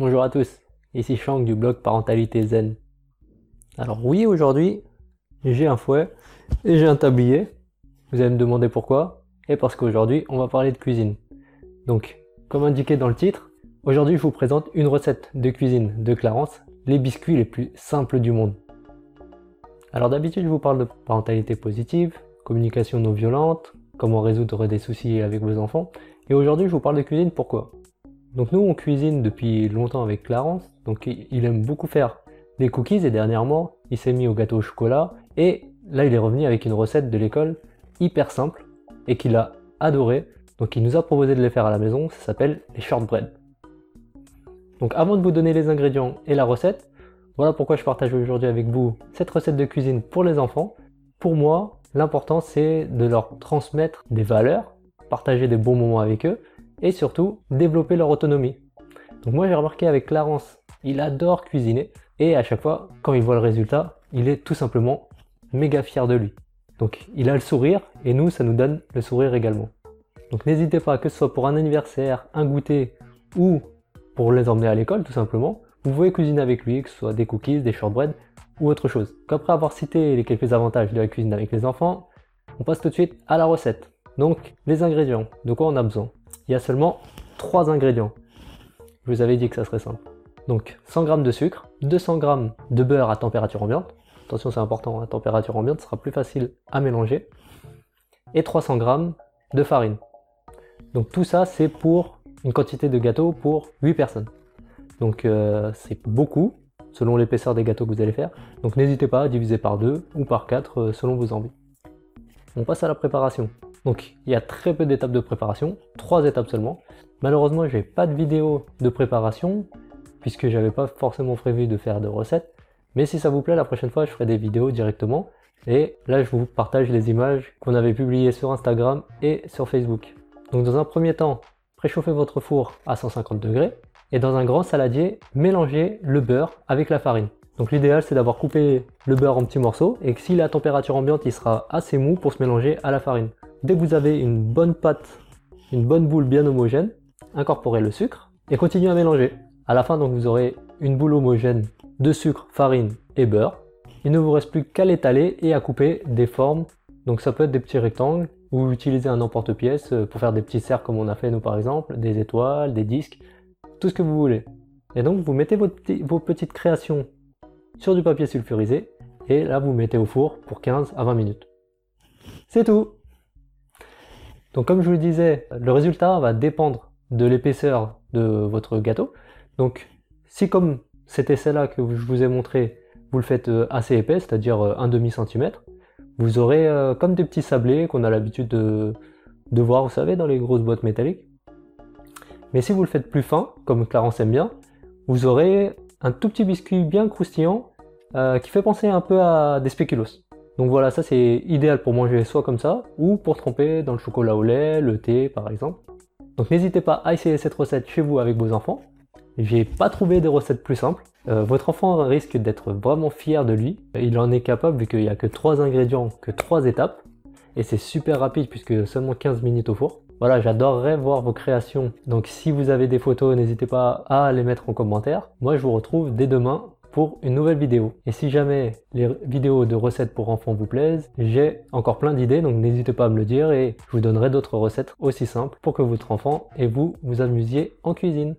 Bonjour à tous, ici Shank du blog Parentalité Zen. Alors oui, aujourd'hui, j'ai un fouet et j'ai un tablier. Vous allez me demander pourquoi Et parce qu'aujourd'hui, on va parler de cuisine. Donc, comme indiqué dans le titre, aujourd'hui je vous présente une recette de cuisine de Clarence, les biscuits les plus simples du monde. Alors d'habitude, je vous parle de parentalité positive, communication non violente, comment résoudre des soucis avec vos enfants. Et aujourd'hui, je vous parle de cuisine, pourquoi? Donc nous, on cuisine depuis longtemps avec Clarence. Donc il aime beaucoup faire des cookies et dernièrement, il s'est mis au gâteau au chocolat. Et là, il est revenu avec une recette de l'école hyper simple et qu'il a adoré. Donc il nous a proposé de les faire à la maison. Ça s'appelle les shortbread. Donc avant de vous donner les ingrédients et la recette, voilà pourquoi je partage aujourd'hui avec vous cette recette de cuisine pour les enfants. Pour moi, l'important c'est de leur transmettre des valeurs, partager des bons moments avec eux et surtout développer leur autonomie. Donc moi j'ai remarqué avec Clarence, il adore cuisiner et à chaque fois quand il voit le résultat, il est tout simplement méga fier de lui. Donc il a le sourire et nous ça nous donne le sourire également. Donc n'hésitez pas que ce soit pour un anniversaire, un goûter ou pour les emmener à l'école tout simplement, vous pouvez cuisiner avec lui, que ce soit des cookies, des shortbread ou autre chose. Qu'après avoir cité les quelques avantages de la cuisine avec les enfants, on passe tout de suite à la recette. Donc les ingrédients, de quoi on a besoin? Il y a seulement 3 ingrédients. Je vous avais dit que ça serait simple. Donc 100 g de sucre, 200 g de beurre à température ambiante. Attention, c'est important, à hein, température ambiante, ce sera plus facile à mélanger. Et 300 g de farine. Donc tout ça, c'est pour une quantité de gâteau pour 8 personnes. Donc euh, c'est beaucoup, selon l'épaisseur des gâteaux que vous allez faire. Donc n'hésitez pas à diviser par 2 ou par 4 euh, selon vos envies. On passe à la préparation. Donc il y a très peu d'étapes de préparation, trois étapes seulement. Malheureusement, j'ai pas de vidéo de préparation puisque j'avais pas forcément prévu de faire de recettes. Mais si ça vous plaît, la prochaine fois, je ferai des vidéos directement. Et là, je vous partage les images qu'on avait publiées sur Instagram et sur Facebook. Donc dans un premier temps, préchauffez votre four à 150 degrés et dans un grand saladier, mélangez le beurre avec la farine. Donc l'idéal c'est d'avoir coupé le beurre en petits morceaux et que si la température ambiante il sera assez mou pour se mélanger à la farine. Dès que vous avez une bonne pâte, une bonne boule bien homogène, incorporez le sucre et continuez à mélanger. À la fin donc vous aurez une boule homogène de sucre, farine et beurre. Il ne vous reste plus qu'à l'étaler et à couper des formes. Donc ça peut être des petits rectangles ou utiliser un emporte-pièce pour faire des petits cercles comme on a fait nous par exemple, des étoiles, des disques, tout ce que vous voulez. Et donc vous mettez vos petites créations sur du papier sulfurisé et là vous mettez au four pour 15 à 20 minutes. C'est tout Donc comme je vous le disais, le résultat va dépendre de l'épaisseur de votre gâteau. Donc si comme cet essai-là que je vous ai montré, vous le faites euh, assez épais, c'est-à-dire euh, un demi centimètre, vous aurez euh, comme des petits sablés qu'on a l'habitude de, de voir, vous savez, dans les grosses boîtes métalliques. Mais si vous le faites plus fin, comme Clarence aime bien, vous aurez un tout petit biscuit bien croustillant euh, qui fait penser un peu à des spéculoos. Donc voilà, ça c'est idéal pour manger soit comme ça, ou pour tremper dans le chocolat au lait, le thé par exemple. Donc n'hésitez pas à essayer cette recette chez vous avec vos enfants. J'ai pas trouvé de recette plus simple. Euh, votre enfant risque d'être vraiment fier de lui. Il en est capable vu qu'il n'y a que 3 ingrédients, que 3 étapes. Et c'est super rapide puisque seulement 15 minutes au four. Voilà, j'adorerais voir vos créations. Donc si vous avez des photos, n'hésitez pas à les mettre en commentaire. Moi, je vous retrouve dès demain pour une nouvelle vidéo. Et si jamais les vidéos de recettes pour enfants vous plaisent, j'ai encore plein d'idées, donc n'hésitez pas à me le dire et je vous donnerai d'autres recettes aussi simples pour que votre enfant et vous vous amusiez en cuisine.